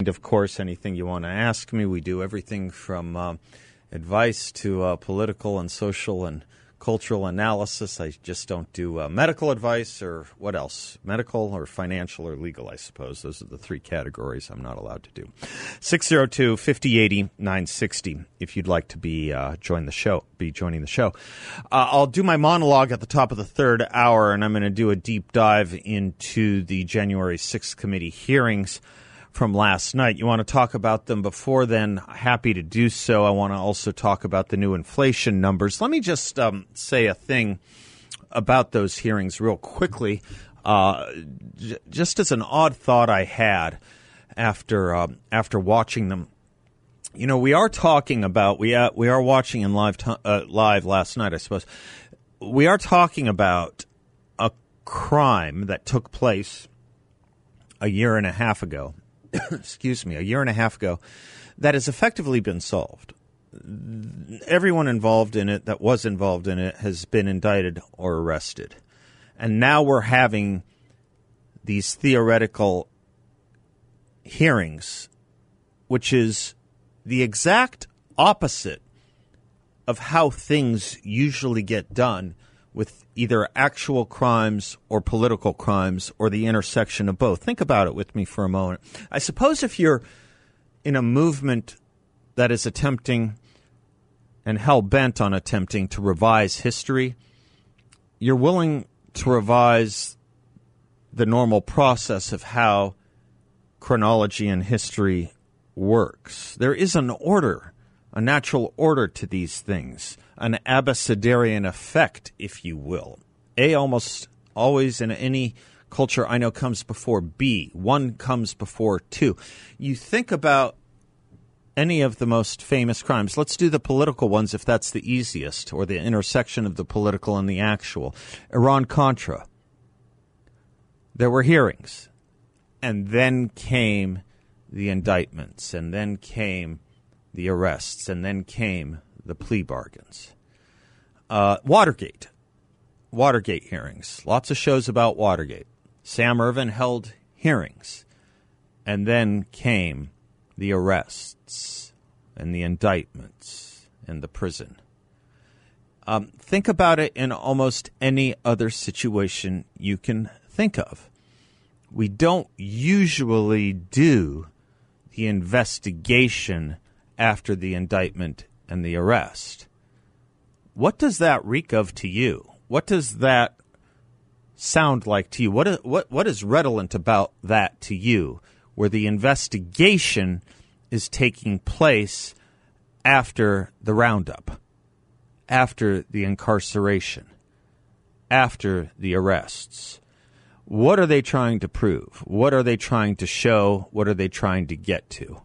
And of course, anything you want to ask me, we do everything from uh, advice to uh, political and social and cultural analysis. I just don't do uh, medical advice or what else? Medical or financial or legal, I suppose. Those are the three categories I'm not allowed to do. 602 5080 960 if you'd like to be uh, join the show, be joining the show. Uh, I'll do my monologue at the top of the third hour, and I'm going to do a deep dive into the January 6th committee hearings from last night. You want to talk about them before then? Happy to do so. I want to also talk about the new inflation numbers. Let me just um, say a thing about those hearings real quickly. Uh, j- just as an odd thought I had after uh, after watching them. You know, we are talking about we uh, we are watching in live t- uh, live last night, I suppose. We are talking about a crime that took place a year and a half ago excuse me, a year and a half ago that has effectively been solved. Everyone involved in it that was involved in it has been indicted or arrested. And now we're having these theoretical hearings, which is the exact opposite of how things usually get done with either actual crimes or political crimes or the intersection of both. Think about it with me for a moment. I suppose if you're in a movement that is attempting and hell bent on attempting to revise history, you're willing to revise the normal process of how chronology and history works. There is an order, a natural order to these things an abecedarian effect, if you will. A almost always in any culture I know comes before B. One comes before two. You think about any of the most famous crimes. Let's do the political ones if that's the easiest, or the intersection of the political and the actual. Iran Contra. There were hearings, and then came the indictments, and then came the arrests, and then came the plea bargains. Uh, Watergate. Watergate hearings. Lots of shows about Watergate. Sam Ervin held hearings. And then came the arrests and the indictments and the prison. Um, think about it in almost any other situation you can think of. We don't usually do the investigation after the indictment and the arrest. What does that reek of to you? What does that sound like to you? What is, what what is redolent about that to you? Where the investigation is taking place after the roundup, after the incarceration, after the arrests. What are they trying to prove? What are they trying to show? What are they trying to get to?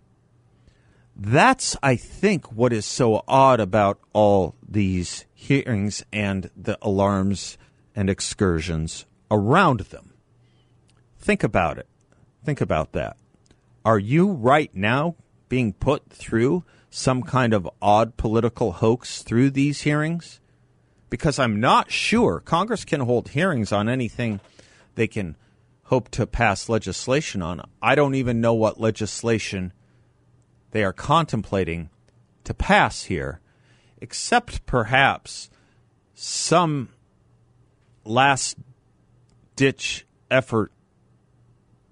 That's, I think, what is so odd about all these hearings and the alarms and excursions around them. Think about it. Think about that. Are you right now being put through some kind of odd political hoax through these hearings? Because I'm not sure Congress can hold hearings on anything they can hope to pass legislation on. I don't even know what legislation they are contemplating to pass here, except perhaps some last ditch effort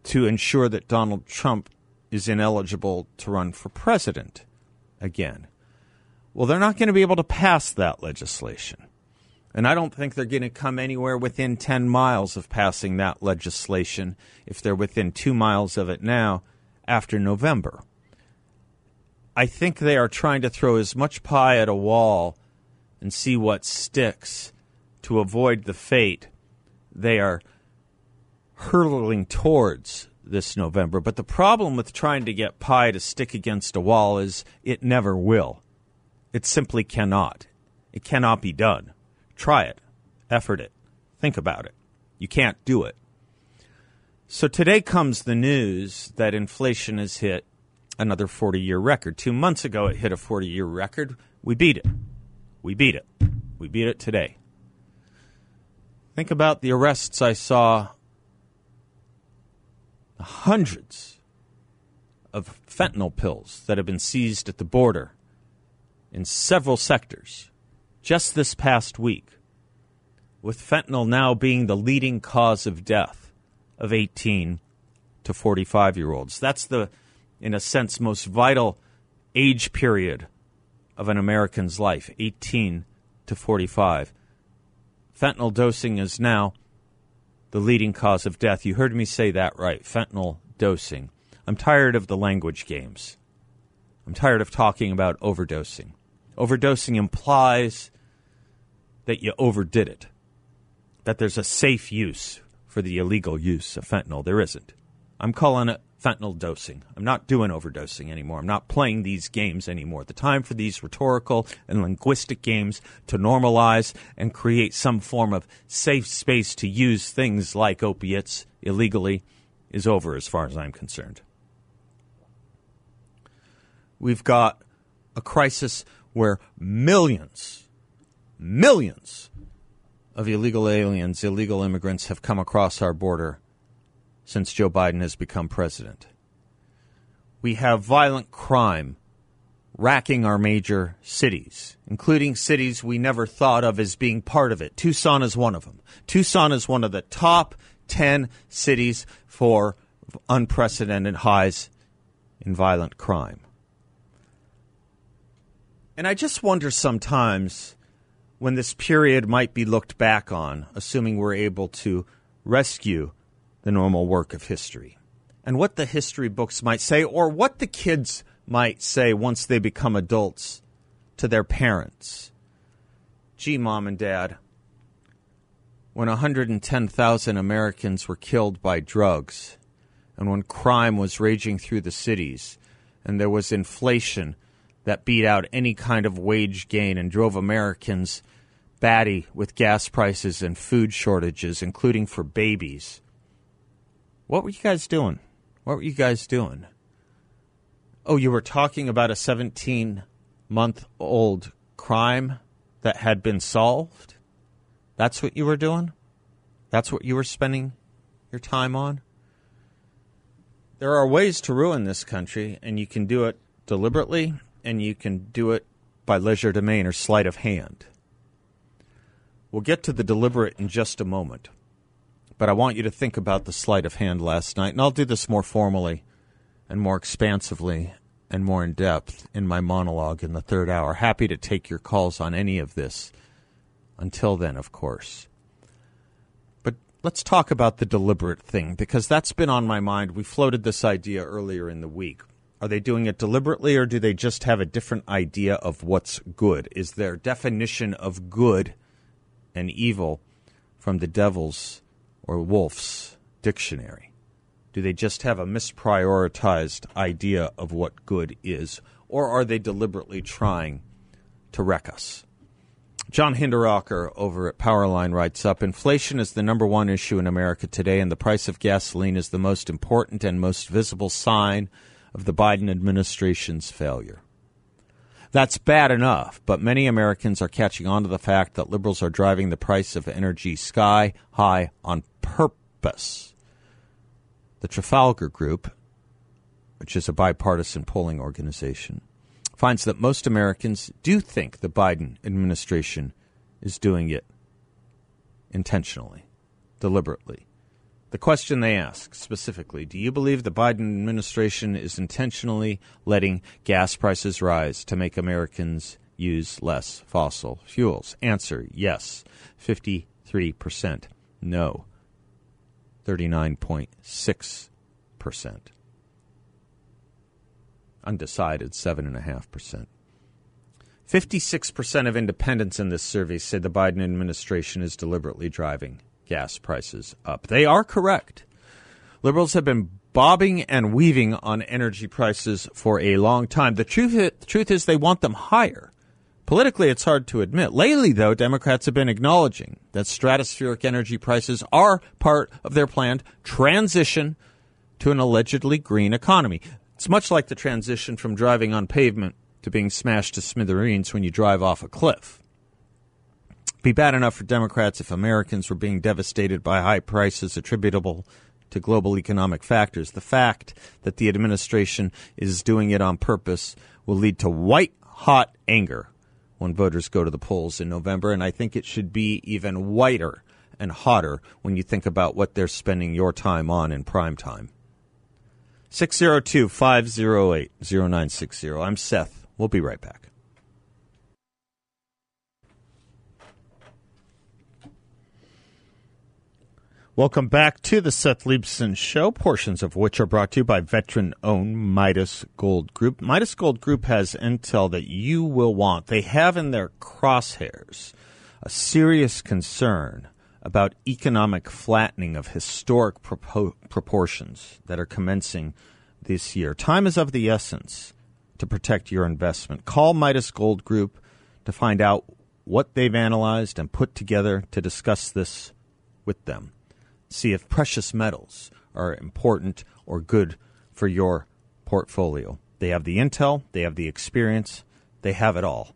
to ensure that Donald Trump is ineligible to run for president again. Well, they're not going to be able to pass that legislation. And I don't think they're going to come anywhere within 10 miles of passing that legislation if they're within two miles of it now after November. I think they are trying to throw as much pie at a wall and see what sticks to avoid the fate they are hurtling towards this November. But the problem with trying to get pie to stick against a wall is it never will. It simply cannot. It cannot be done. Try it, effort it, think about it. You can't do it. So today comes the news that inflation has hit another 40 year record. Two months ago, it hit a 40 year record. We beat it. We beat it. We beat it today. Think about the arrests I saw hundreds of fentanyl pills that have been seized at the border in several sectors just this past week, with fentanyl now being the leading cause of death of 18 to 45 year olds. That's the, in a sense, most vital age period of an American's life 18 to 45. Fentanyl dosing is now the leading cause of death. You heard me say that right fentanyl dosing. I'm tired of the language games. I'm tired of talking about overdosing. Overdosing implies that you overdid it, that there's a safe use for the illegal use of fentanyl. There isn't. I'm calling it fentanyl dosing. I'm not doing overdosing anymore. I'm not playing these games anymore. The time for these rhetorical and linguistic games to normalize and create some form of safe space to use things like opiates illegally is over as far as I'm concerned. We've got a crisis where millions, millions of illegal aliens, illegal immigrants have come across our border since Joe Biden has become president. We have violent crime racking our major cities, including cities we never thought of as being part of it. Tucson is one of them. Tucson is one of the top 10 cities for unprecedented highs in violent crime. And I just wonder sometimes when this period might be looked back on, assuming we're able to rescue the normal work of history. And what the history books might say, or what the kids might say once they become adults to their parents. Gee, mom and dad, when 110,000 Americans were killed by drugs, and when crime was raging through the cities, and there was inflation that beat out any kind of wage gain and drove Americans batty with gas prices and food shortages, including for babies what were you guys doing? What were you guys doing? Oh, you were talking about a 17 month old crime that had been solved? That's what you were doing? That's what you were spending your time on? There are ways to ruin this country, and you can do it deliberately, and you can do it by legerdemain or sleight of hand. We'll get to the deliberate in just a moment. But I want you to think about the sleight of hand last night, and I'll do this more formally and more expansively and more in depth in my monologue in the third hour. Happy to take your calls on any of this. Until then, of course. But let's talk about the deliberate thing because that's been on my mind. We floated this idea earlier in the week. Are they doing it deliberately or do they just have a different idea of what's good? Is their definition of good and evil from the devil's or Wolff's dictionary? Do they just have a misprioritized idea of what good is, or are they deliberately trying to wreck us? John Hinderaker over at Powerline writes up Inflation is the number one issue in America today, and the price of gasoline is the most important and most visible sign of the Biden administration's failure. That's bad enough, but many Americans are catching on to the fact that liberals are driving the price of energy sky high on purpose. The Trafalgar Group, which is a bipartisan polling organization, finds that most Americans do think the Biden administration is doing it intentionally, deliberately. The question they ask specifically Do you believe the Biden administration is intentionally letting gas prices rise to make Americans use less fossil fuels? Answer yes, 53%. No, 39.6%. Undecided, 7.5%. 56% of independents in this survey say the Biden administration is deliberately driving gas prices up. They are correct. Liberals have been bobbing and weaving on energy prices for a long time. The truth, the truth is, they want them higher. Politically, it's hard to admit. Lately, though, Democrats have been acknowledging that stratospheric energy prices are part of their planned transition to an allegedly green economy. It's much like the transition from driving on pavement to being smashed to smithereens when you drive off a cliff. Be bad enough for Democrats if Americans were being devastated by high prices attributable to global economic factors. The fact that the administration is doing it on purpose will lead to white hot anger when voters go to the polls in November, and I think it should be even whiter and hotter when you think about what they're spending your time on in prime time. 602 508 0960. I'm Seth. We'll be right back. Welcome back to the Seth Leibsohn Show, portions of which are brought to you by veteran owned Midas Gold Group. Midas Gold Group has intel that you will want. They have in their crosshairs a serious concern about economic flattening of historic propo- proportions that are commencing this year. Time is of the essence to protect your investment. Call Midas Gold Group to find out what they've analyzed and put together to discuss this with them see if precious metals are important or good for your portfolio. They have the intel, they have the experience, they have it all.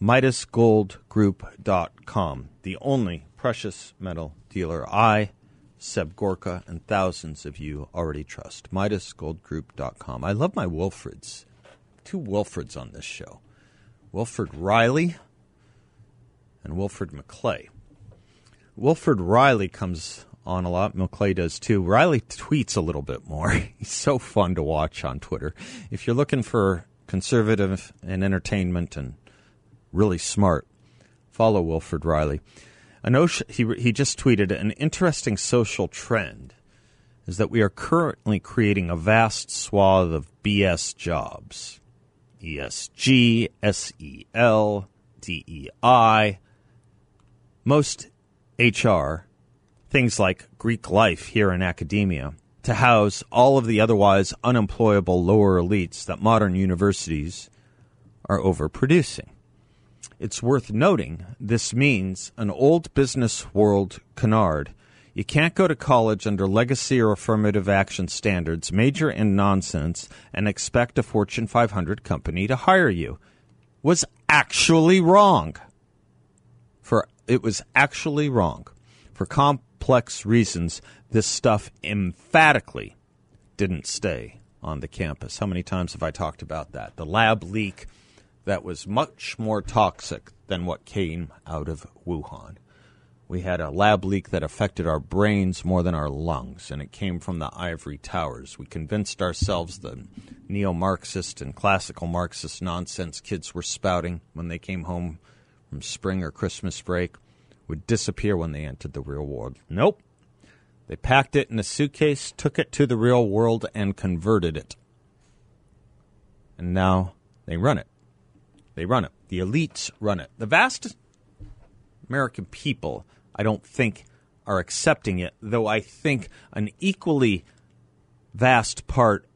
MidasGoldGroup.com, the only precious metal dealer I, Seb Gorka, and thousands of you already trust. MidasGoldGroup.com. I love my Wilfreds. Two Wilfreds on this show Wilfred Reilly and Wilfred McClay. Wilfred Reilly comes on a lot. Clay does too. Reilly tweets a little bit more. He's so fun to watch on Twitter. If you're looking for conservative and entertainment and really smart, follow Wilfred Reilly. He he just tweeted an interesting social trend is that we are currently creating a vast swath of BS jobs. ESG, SEL, DEI, most HR things like Greek life here in academia to house all of the otherwise unemployable lower elites that modern universities are overproducing. It's worth noting this means an old business world canard. You can't go to college under legacy or affirmative action standards, major in nonsense, and expect a Fortune 500 company to hire you. Was actually wrong. For it was actually wrong. For comp complex reasons, this stuff emphatically didn't stay on the campus. How many times have I talked about that? The lab leak that was much more toxic than what came out of Wuhan. We had a lab leak that affected our brains more than our lungs, and it came from the ivory towers. We convinced ourselves the neo Marxist and classical Marxist nonsense kids were spouting when they came home from spring or Christmas break would disappear when they entered the real world. Nope. They packed it in a suitcase, took it to the real world, and converted it. And now they run it. They run it. The elites run it. The vast American people, I don't think, are accepting it, though I think an equally vast part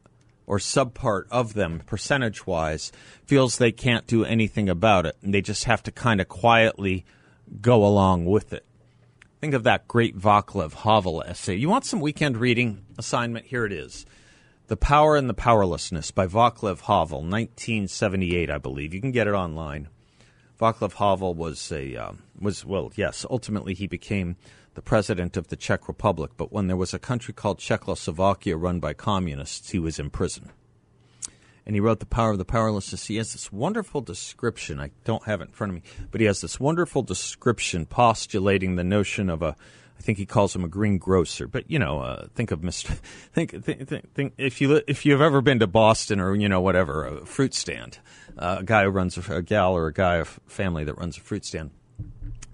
or subpart of them, percentage wise, feels they can't do anything about it. And they just have to kind of quietly go along with it. Think of that great Vaclav Havel essay. You want some weekend reading assignment? Here it is. The Power and the Powerlessness by Vaclav Havel, 1978, I believe. You can get it online. Vaclav Havel was a uh, was well, yes. Ultimately, he became the president of the Czech Republic. But when there was a country called Czechoslovakia run by communists, he was in prison and he wrote The Power of the Powerlessness. He has this wonderful description. I don't have it in front of me, but he has this wonderful description postulating the notion of a I think he calls him a greengrocer, but you know, uh, think of Mr. Think, think, think, think, if you if you've ever been to Boston or you know whatever a fruit stand, uh, a guy who runs a, a gal or a guy a family that runs a fruit stand,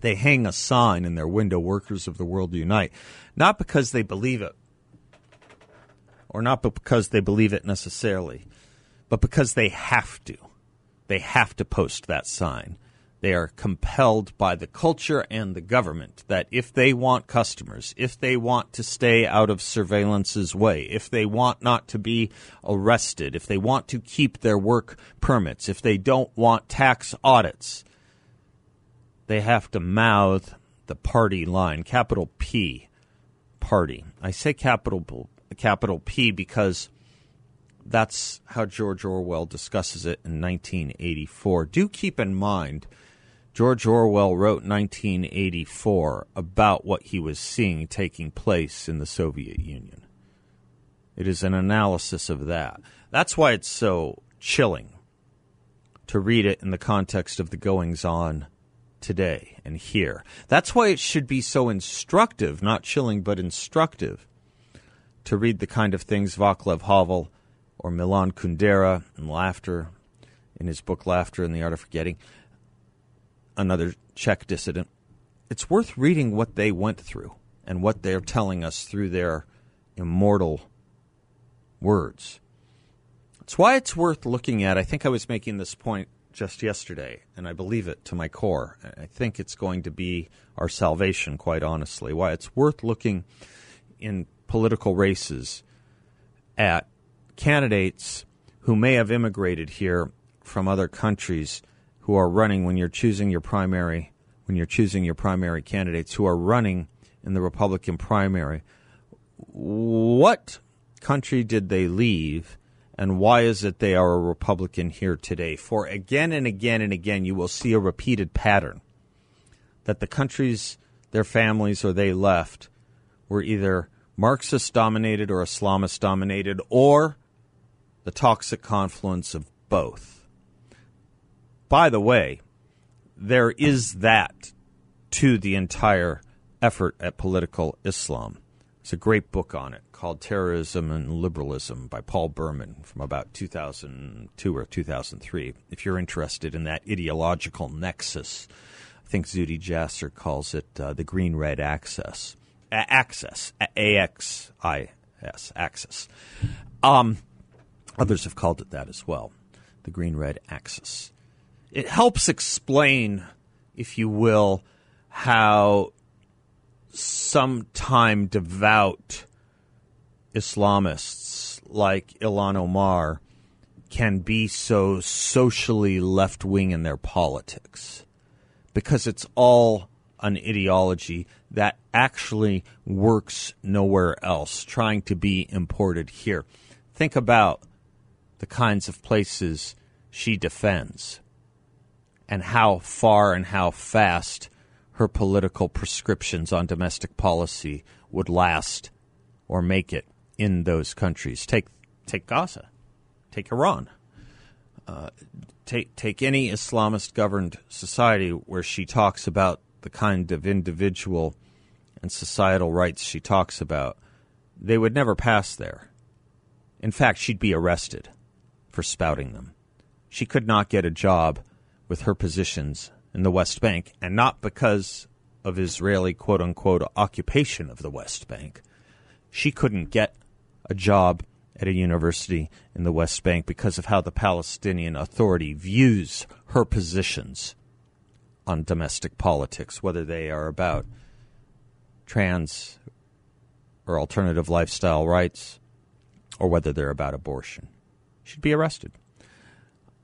they hang a sign in their window: "Workers of the World Unite," not because they believe it, or not because they believe it necessarily, but because they have to. They have to post that sign. They are compelled by the culture and the government that if they want customers, if they want to stay out of surveillance's way, if they want not to be arrested, if they want to keep their work permits, if they don't want tax audits, they have to mouth the party line, capital P, party. I say capital capital P because that's how George Orwell discusses it in 1984. Do keep in mind, George Orwell wrote 1984 about what he was seeing taking place in the Soviet Union. It is an analysis of that. That's why it's so chilling to read it in the context of the goings on today and here. That's why it should be so instructive, not chilling, but instructive, to read the kind of things Vaclav Havel or Milan Kundera in Laughter, in his book Laughter and the Art of Forgetting, another Czech dissident. It's worth reading what they went through and what they're telling us through their immortal words. It's why it's worth looking at. I think I was making this point just yesterday, and I believe it to my core. I think it's going to be our salvation, quite honestly. Why it's worth looking in political races at candidates who may have immigrated here from other countries who are running when you're choosing your primary when you're choosing your primary candidates who are running in the Republican primary. What country did they leave? and why is it they are a Republican here today? For again and again and again, you will see a repeated pattern that the countries, their families, or they left were either Marxist dominated or Islamist dominated, or the toxic confluence of both. By the way, there is that to the entire effort at political Islam. It's a great book on it called Terrorism and Liberalism by Paul Berman from about 2002 or 2003. If you're interested in that ideological nexus, I think Zuhdi Jasser calls it uh, the green red axis. A- axis. A X I S. Axis. Um, others have called it that as well. The green red axis. It helps explain, if you will, how sometime devout Islamists like Ilhan Omar can be so socially left wing in their politics because it's all an ideology that actually works nowhere else, trying to be imported here. Think about the kinds of places she defends and how far and how fast her political prescriptions on domestic policy would last or make it in those countries. Take take Gaza, take Iran, uh, take take any Islamist governed society where she talks about the kind of individual and societal rights she talks about. They would never pass there. In fact, she'd be arrested for spouting them. She could not get a job with her positions in the West Bank, and not because of Israeli quote unquote occupation of the West Bank. She couldn't get a job at a university in the West Bank because of how the Palestinian Authority views her positions on domestic politics, whether they are about trans or alternative lifestyle rights or whether they're about abortion. She'd be arrested.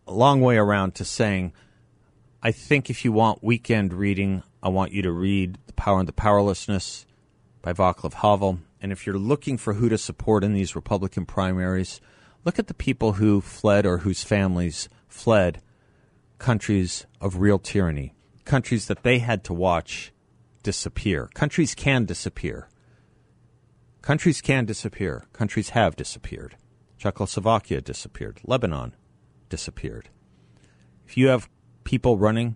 A long way around to saying I think if you want weekend reading, I want you to read The Power and the Powerlessness by Vaclav Havel. And if you're looking for who to support in these Republican primaries, look at the people who fled or whose families fled countries of real tyranny, countries that they had to watch disappear. Countries can disappear. Countries can disappear. Countries have disappeared. Czechoslovakia disappeared. Lebanon disappeared. If you have people running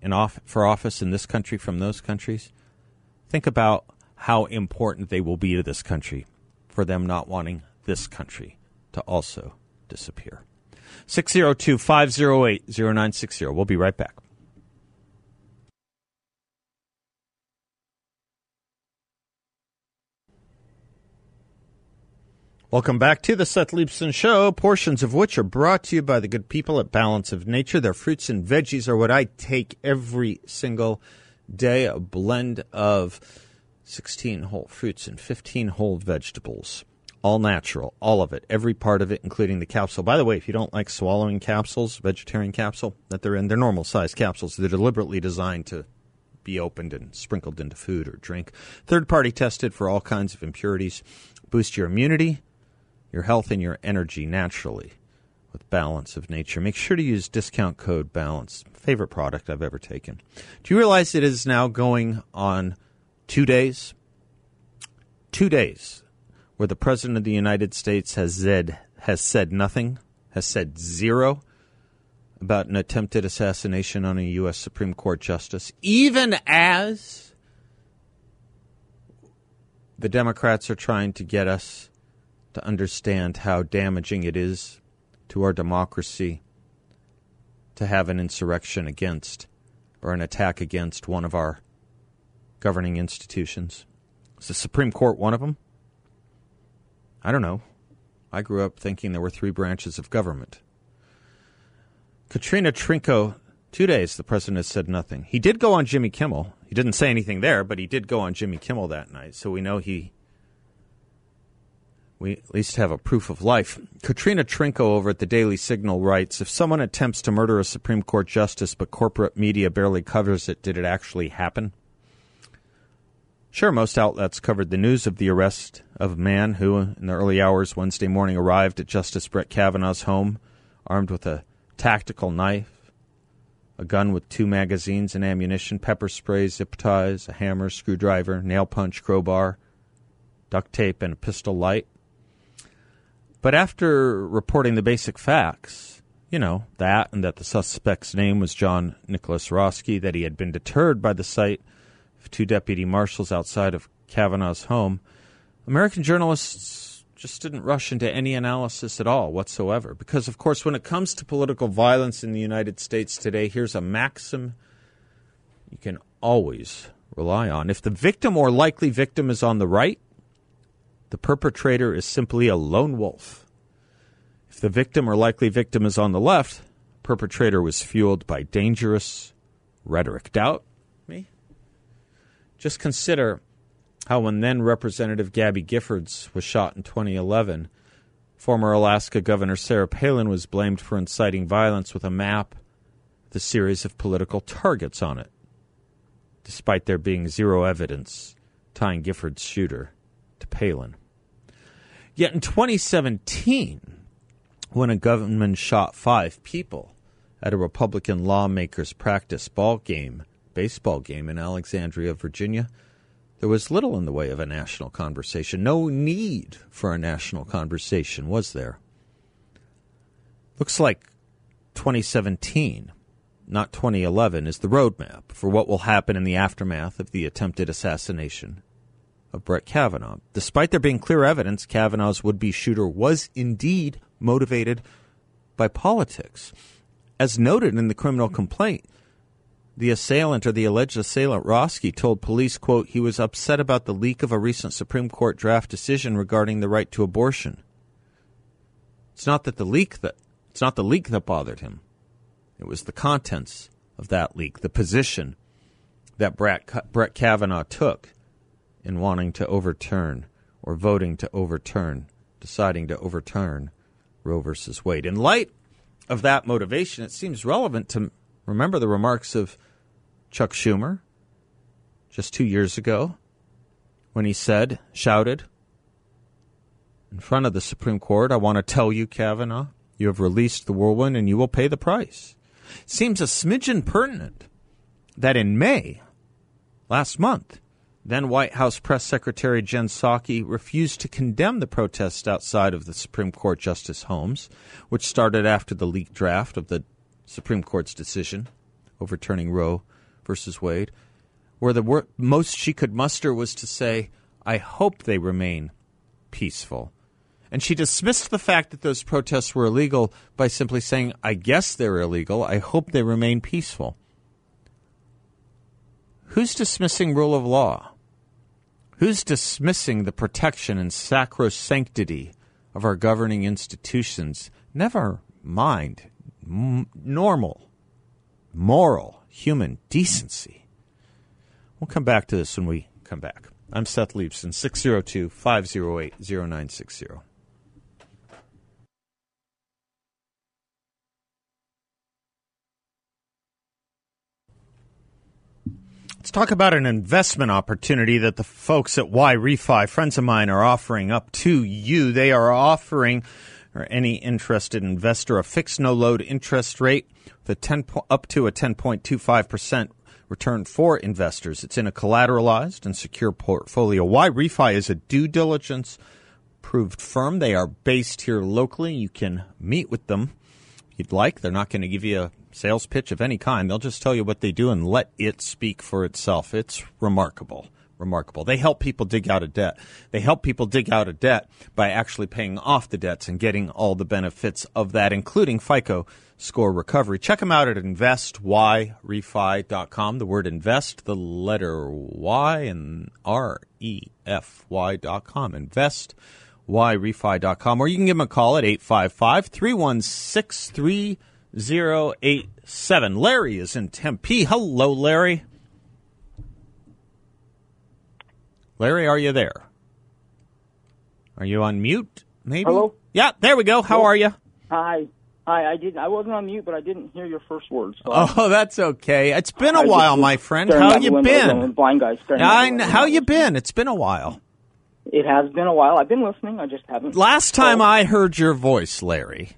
in off, for office in this country from those countries, think about how important they will be to this country for them not wanting this country to also disappear. 602 508 0960. We'll be right back. Welcome back to the Seth Leibsohn Show, portions of which are brought to you by the good people at Balance of Nature. Their fruits and veggies are what I take every single day, a blend of 16 whole fruits and 15 whole vegetables. All natural, all of it, every part of it, including the capsule. By the way, if you don't like swallowing capsules, vegetarian capsule that they're in, they're normal size capsules. They're deliberately designed to be opened and sprinkled into food or drink. Third party tested for all kinds of impurities. Boost your immunity, your health and your energy naturally with Balance of Nature. Make sure to use discount code BALANCE. Favorite product I've ever taken. Do you realize it is now going on two days? Two days where the President of the United States has said, has said nothing, has said zero about an attempted assassination on a U.S. Supreme Court justice, even as the Democrats are trying to get us to understand how damaging it is to our democracy to have an insurrection against or an attack against one of our governing institutions. Is the Supreme Court one of them? I don't know. I grew up thinking there were three branches of government. Katrina Trinko, two days the president has said nothing. He did go on Jimmy Kimmel. He didn't say anything there, but he did go on Jimmy Kimmel that night, so we know he we at least have a proof of life. Katrina Trinko over at the Daily Signal writes If someone attempts to murder a Supreme Court justice but corporate media barely covers it, did it actually happen? Sure, most outlets covered the news of the arrest of a man who, in the early hours Wednesday morning, arrived at Justice Brett Kavanaugh's home armed with a tactical knife, a gun with two magazines and ammunition, pepper spray, zip ties, a hammer, screwdriver, nail punch, crowbar, duct tape, and a pistol light. But after reporting the basic facts, you know, that and that the suspect's name was John Nicholas Roske, that he had been deterred by the sight of two deputy marshals outside of Kavanaugh's home, American journalists just didn't rush into any analysis at all whatsoever. Because, of course, when it comes to political violence in the United States today, here's a maxim you can always rely on. If the victim or likely victim is on the right, the perpetrator is simply a lone wolf. If the victim or likely victim is on the left, perpetrator was fueled by dangerous rhetoric. Doubt me? Just consider how when then Representative Gabby Giffords was shot in 2011, former Alaska Governor Sarah Palin was blamed for inciting violence with a map a series of political targets on it, despite there being zero evidence tying Giffords' shooter to Palin. Yet in 2017, when a gunman shot five people at a Republican lawmaker's practice ball game, baseball game in Alexandria, Virginia, there was little in the way of a national conversation. No need for a national conversation, was there? Looks like 2017, not 2011, is the roadmap for what will happen in the aftermath of the attempted assassination of Brett Kavanaugh. Despite there being clear evidence Kavanaugh's would be shooter was indeed motivated by politics. As noted in the criminal complaint, the assailant or the alleged assailant Roske told police, quote, he was upset about the leak of a recent Supreme Court draft decision regarding the right to abortion. It's not that the leak that it's not the leak that bothered him. It was the contents of that leak, the position that Brett, Brett Kavanaugh took in wanting to overturn or voting to overturn, deciding to overturn Roe versus Wade. In light of that motivation, it seems relevant to remember the remarks of Chuck Schumer just two years ago when he said, shouted in front of the Supreme Court, I want to tell you, Kavanaugh, you have released the whirlwind and you will pay the price. Seems a smidgen pertinent that in May, last month, then White House Press Secretary Jen Psaki refused to condemn the protests outside of the Supreme Court Justice homes, which started after the leaked draft of the Supreme Court's decision overturning Roe versus Wade, where the wor- most she could muster was to say, I hope they remain peaceful. And she dismissed the fact that those protests were illegal by simply saying, I guess they're illegal. I hope they remain peaceful. Who's dismissing rule of law? Who's dismissing the protection and sacrosanctity of our governing institutions, never mind m- normal, moral, human decency. We'll come back to this when we come back. I'm Seth Leibsohn, 602 508 0960. Let's talk about an investment opportunity that the folks at Y Refi, friends of mine, are offering up to you. They are offering or any interested investor a fixed no load interest rate with 10 po- up to a 10.25% return for investors. It's in a collateralized and secure portfolio. Y Refi is a due diligence approved firm. They are based here locally. You can meet with them if you'd like. They're not going to give you a sales pitch of any kind. They'll just tell you what they do and let it speak for itself. It's remarkable. Remarkable. They help people dig out of debt. They help people dig out of debt by actually paying off the debts and getting all the benefits of that, including FICO score recovery. Check them out at investyrefi.com. The word invest, the letter Y and R E F Y.com. Invest yrefi.com or you can give them a call at 855 316 3087. Larry is in Tempe. Hello, Larry. Larry, are you there? Are you on mute? Maybe. Hello? Yeah, there we go. How Hello? are you? Hi. Hi. I didn't. I wasn't on mute, but I didn't hear your first words. So Oh, that's okay. It's been a I while, my friend. How you window as a been? Blind guy staring. out I, window. how you been? It's been a while. It has been a while. I've been listening. I just haven't. Last time called. I heard your voice, Larry,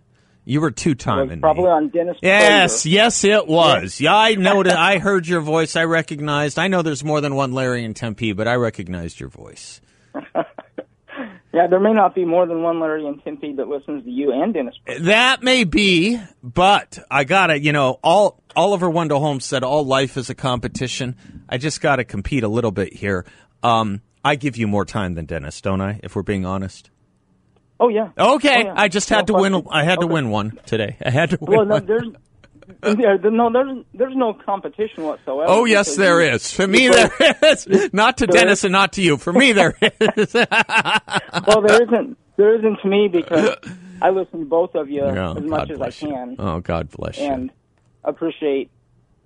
you were two timing probably me. on Dennis. Yes, Prager. yes, it was. Yeah, I noted. I heard your voice. I recognized. I know there's more than one Larry in Tempe, but I recognized your voice. Yeah, there may not be more than one Larry in Tempe that listens to you and Dennis. Prager. That may be, but I gotta, you know, all Oliver Wendell Holmes said all life is a competition. I just gotta compete a little bit here. Um, I give you more time than Dennis, don't I? If we're being honest. Oh yeah. Okay, Oh, yeah. I just No had to win. I had to win one today. I had to win Well, no, one. there's. There, no, there's there's no competition whatsoever. Oh yes, there you- is. For me, you there is. Not to Dennis is. and not to you. For me, there is. Well, there isn't. There isn't to me because I listen to both of you Oh, as much God as I bless you. can Oh, God bless you. and appreciate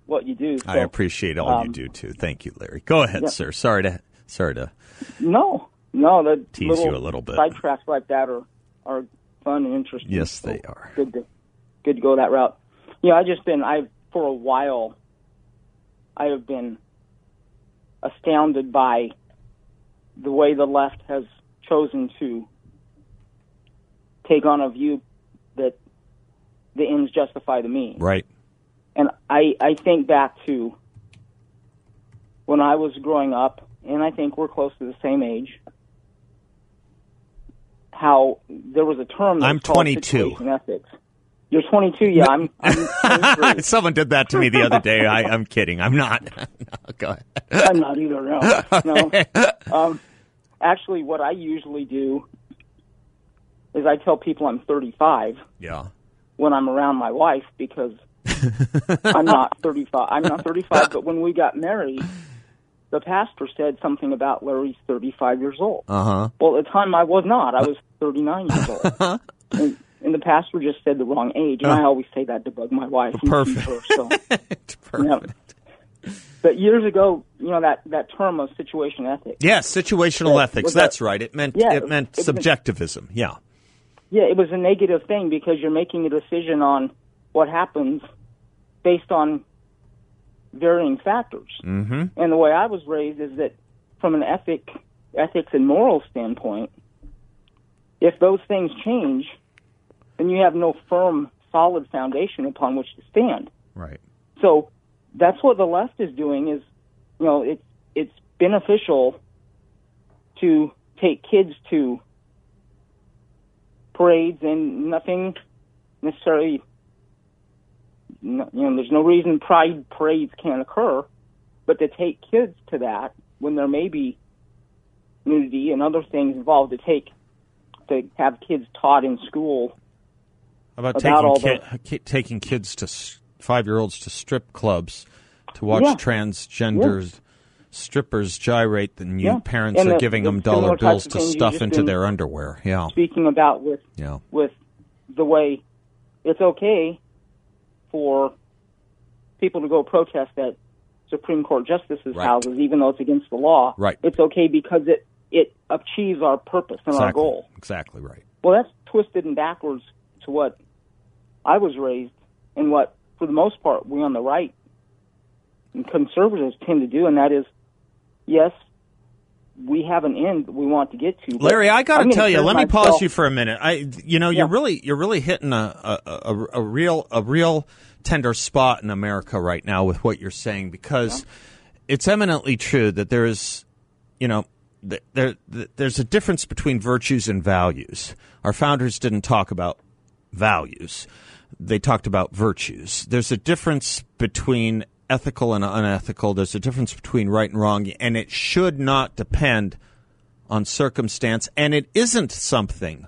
what you do. I appreciate all you um, do too. Thank you, Larry. Go ahead, yeah. sir. Sorry to sorry to No, no, the Tease little you a little bit. Sidetracks like that are are fun and interesting. Yes, they are. Good to good to go that route. You know, I just been I for a while. I have been astounded by the way the left has chosen to take on a view that the ends justify the means. right. And I, I think back to when I was growing up, and I think we're close to the same age, how there was a term that I'm was called 22. ethics. You're 22, yeah. I'm, I'm Someone did that to me the other day. I, I'm kidding. I'm not. no, go ahead. I'm not either. No, no. Um, actually, what I usually do is I tell people I'm 35 Yeah. when I'm around my wife because I'm not 35. I'm not 35, but when we got married, the pastor said something about Larry's 35 years old. Uh huh. Well, at the time I was not. I was 39 years old. and, and the pastor just said the wrong age, and I always say that to bug my wife. Perfect. her, so. Perfect. But years ago, you know that that term of situation ethics. Yes, situational Yeah, ethics. that- That's right. It meant Yeah, it meant it subjectivism. Yeah. Yeah, it was a negative thing because you're making a decision on what happens based on varying factors. Mm-hmm. And the way I was raised is that from an ethic, ethics and moral standpoint, if those things change, then you have no firm, solid foundation upon which to stand. Right. So that's what the left is doing. Is you know it's it's beneficial to take kids to parades and nothing necessarily. You know, there's no reason pride parades can't occur, but to take kids to that when there may be nudity and other things involved, to take to have kids taught in school about, About taking ki- ki- taking kids to five year olds to strip clubs to watch Yeah. transgenders strippers gyrate, then you Yeah. parents And are the- giving the them dollar bills to stuff into their underwear. Yeah, speaking about with yeah, with the way it's okay for people to go protest at Supreme Court justices' Right. houses, even though it's against the law. Right. It's okay because it it achieves our purpose and our goal. exactly right. Well, that's twisted and backwards to what I was raised and what, for the most part, we on the right and conservatives tend to do, and that is, yes, we have an end that we want to get to. but Larry, I got to tell you. Let me pause you for a minute. I, you know, you're really, you're really hitting a, a, a, a real, a real tender spot in America right now with what you're saying because it's eminently true that there is, you know, there, there's a difference between virtues and values. Our founders didn't talk about values; they talked about virtues. There's a difference between ethical and unethical. There's a difference between right and wrong, and it should not depend on circumstance, and it isn't something,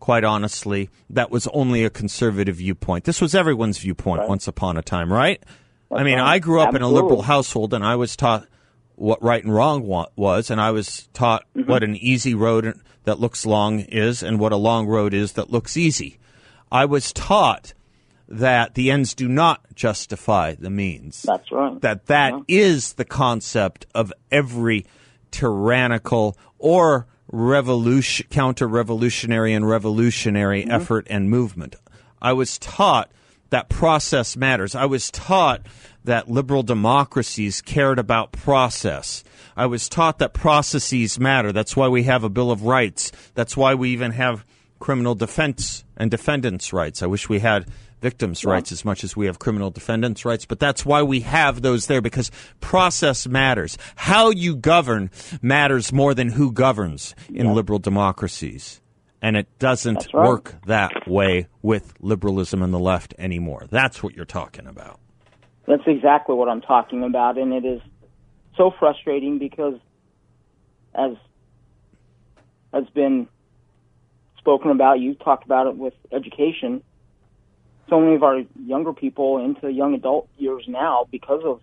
quite honestly, that was only a conservative viewpoint. This was everyone's viewpoint once upon a time, right? I mean, right. I grew up in a liberal household, and I was taught what right and wrong wa- was, and I was taught Mm-hmm. what an easy road that looks long is, and what a long road is that looks easy. I was taught that the ends do not justify the means That's right. that that is the concept of every tyrannical or revolution counter-revolutionary and revolutionary mm-hmm. effort and movement. I was taught that process matters. I was taught that liberal democracies cared about process. I was taught that processes matter. That's why we have a Bill of Rights. That's why we even have criminal defense and defendants' rights. I wish we had victims' rights as much as we have criminal defendants' rights, but that's why we have those there because process matters. How you govern matters more than who governs in liberal democracies. And it doesn't right. work that way with liberalism and the left anymore. That's what you're talking about. That's exactly what I'm talking about, and it is so frustrating because, as has been spoken about, you talked about it with education. So many of our younger people into young adult years now, because of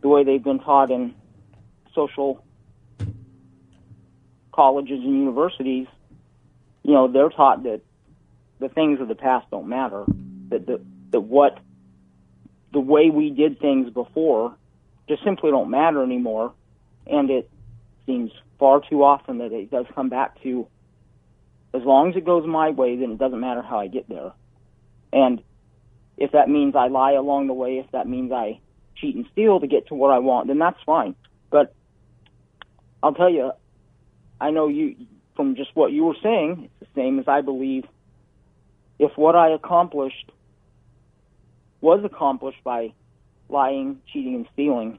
the way they've been taught in social colleges and universities, you know, they're taught that the things of the past don't matter. That the that what the way we did things before just simply don't matter anymore. And it seems far too often that it does come back to as long as it goes my way, then it doesn't matter how I get there. And if that means I lie along the way, if that means I cheat and steal to get to what I want, then that's fine. But I'll tell you, I know you from just what you were saying, it's the same as I believe if what I accomplished was accomplished by lying, cheating, and stealing,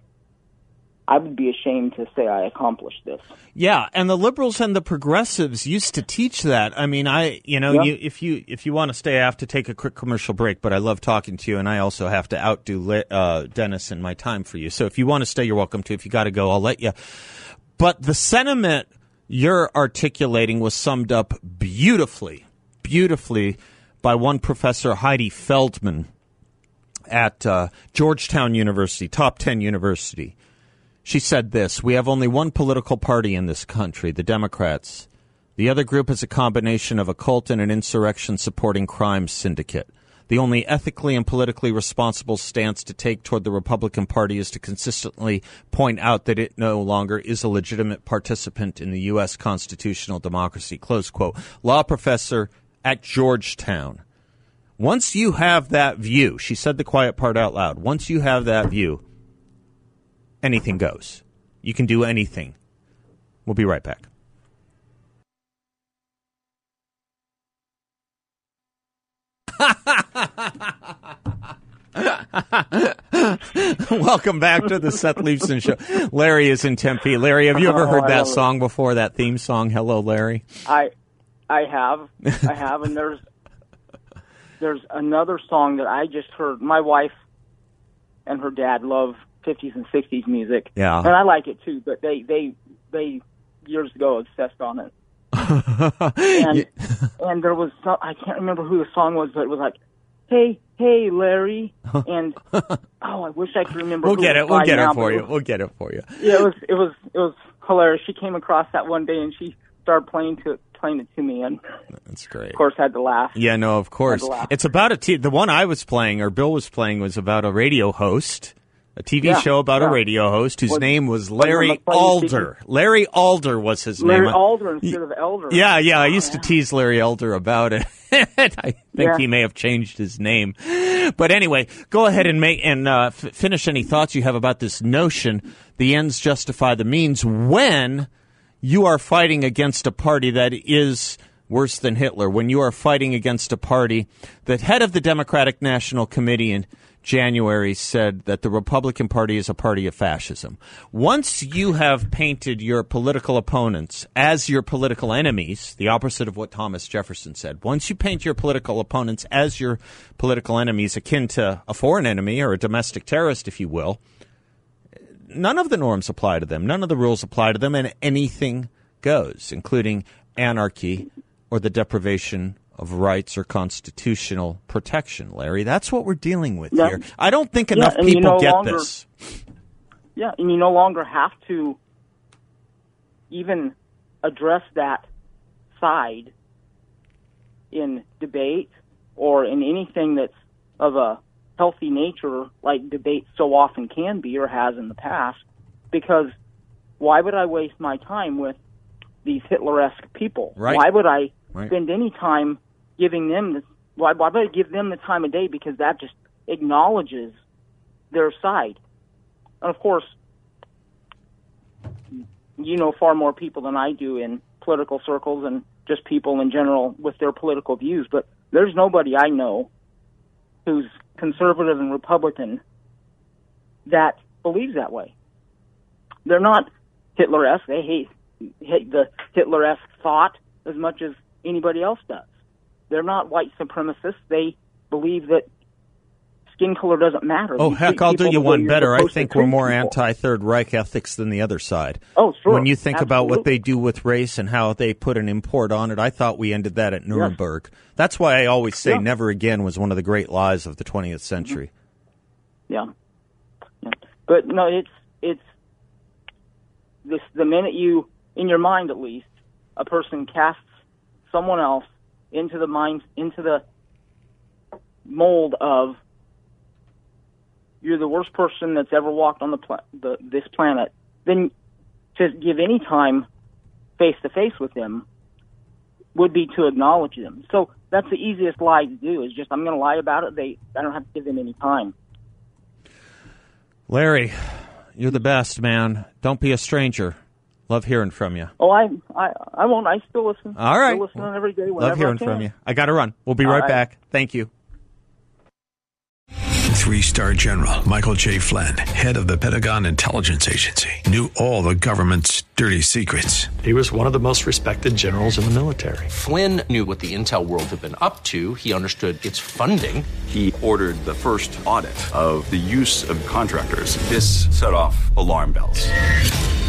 I would be ashamed to say I accomplished this. Yeah, and the liberals and the progressives used to teach that. I mean, I you know, Yeah. you, if you if you want to stay, I have to take a quick commercial break. But I love talking to you, and I also have to outdo uh, Dennis in my time for you. So if you want to stay, you're welcome to. If you got to go, I'll let you. But the sentiment you're articulating was summed up beautifully, beautifully by one professor, Heidi Feldman, at uh, Georgetown University, top ten university. She said this We have only one political party in this country, the Democrats. The other group is a combination of a cult and an insurrection supporting crime syndicate. The only ethically and politically responsible stance to take toward the Republican Party is to consistently point out that it no longer is a legitimate participant in the U.S. constitutional democracy. Close quote. Law professor at Georgetown. Once you have that view, she said the quiet part out loud. Once you have that view, anything goes. You can do anything. We'll be right back. Welcome back to the Seth Leibsohn Show. Larry is in Tempe. Larry, have you ever Oh, heard that song before? That theme song, "Hello, Larry." I, I have, I have, and there's, there's another song that I just heard. My wife and her dad love 50s and 60s music, Yeah. and I like it too. But they, they, they years ago obsessed on it. and and there was I can't remember who the song was, but it was like "Hey, hey, Larry," and oh, I wish I could remember. We'll get it. We'll get now, it for you. We'll get it for you. Yeah, it was it was it was hilarious. She came across that one day and she started playing to playing it to me, and That's great. of course I had to laugh. Yeah, no, of course. Had to laugh. It's about a t- the one I was playing or Bill was playing was about a radio host, a TV Yeah, show about a radio host whose Was- name was Larry Alder. Larry Alder was his Larry name. Larry Alder instead of Elder. Yeah, yeah. I used yeah. to tease Larry Elder about it. I think Yeah. he may have changed his name. But anyway, go ahead and make and uh, f- finish any thoughts you have about this notion: the ends justify the means. When you are fighting against a party that is worse than Hitler, when you are fighting against a party, the head of the Democratic National Committee in January said that the Republican Party is a party of fascism. Once you have painted your political opponents as your political enemies, the opposite of what Thomas Jefferson said, once you paint your political opponents as your political enemies, akin to a foreign enemy or a domestic terrorist, if you will, none of the norms apply to them. None of the rules apply to them, and anything goes, including anarchy or the deprivation of rights or constitutional protection, Larry. That's what we're dealing with Yeah. here. I don't think enough you people no get longer- this. Yeah, and you no longer have to even address that side in debate or in anything that's of a healthy nature like debate so often can be or has in the past because why would I waste my time with these Hitler-esque people? Right. Why would I Right. spend any time giving them the why, why would give them the time of day because that just acknowledges their side. And of course, you know far more people than I do in political circles and just people in general with their political views. But there's nobody I know who's conservative and Republican that believes that way. They're not Hitler-esque. They hate, hate the Hitler-esque thought as much as anybody else does. They're not white supremacists. They believe that skin color doesn't matter. Oh You heck, I'll do you one better. I think we're more anti Third Reich ethics than the other side. Oh, sure. When you think about what they do with race and how they put an import on it, I thought we ended that at Nuremberg. That's why I always say Yeah. never again was one of the great lies of the 20th century. Mm-hmm. Yeah. yeah. But no, it's it's this the minute you in your mind at least a person casts someone else into the mind into the mold of you're the worst person that's ever walked on the, pla- the this planet, then to give any time face to face with them would be to acknowledge them. So that's the easiest lie to do is just I'm going to lie about it. They I don't have to give them any time. Larry, you're the best, man. Don't be a stranger. Love hearing from you. Oh, I, I, I won't. I still listen. All right. Still listen on every day. Love hearing I can. from you. I got to run. We'll be All right, right. back. Thank you. Three star general Michael J. Flynn, head of the Pentagon Intelligence Agency, knew all the government's dirty secrets. He was one of the most respected generals in the military. Flynn knew what the intel world had been up to. He understood its funding. He ordered the first audit of the use of contractors. This set off alarm bells.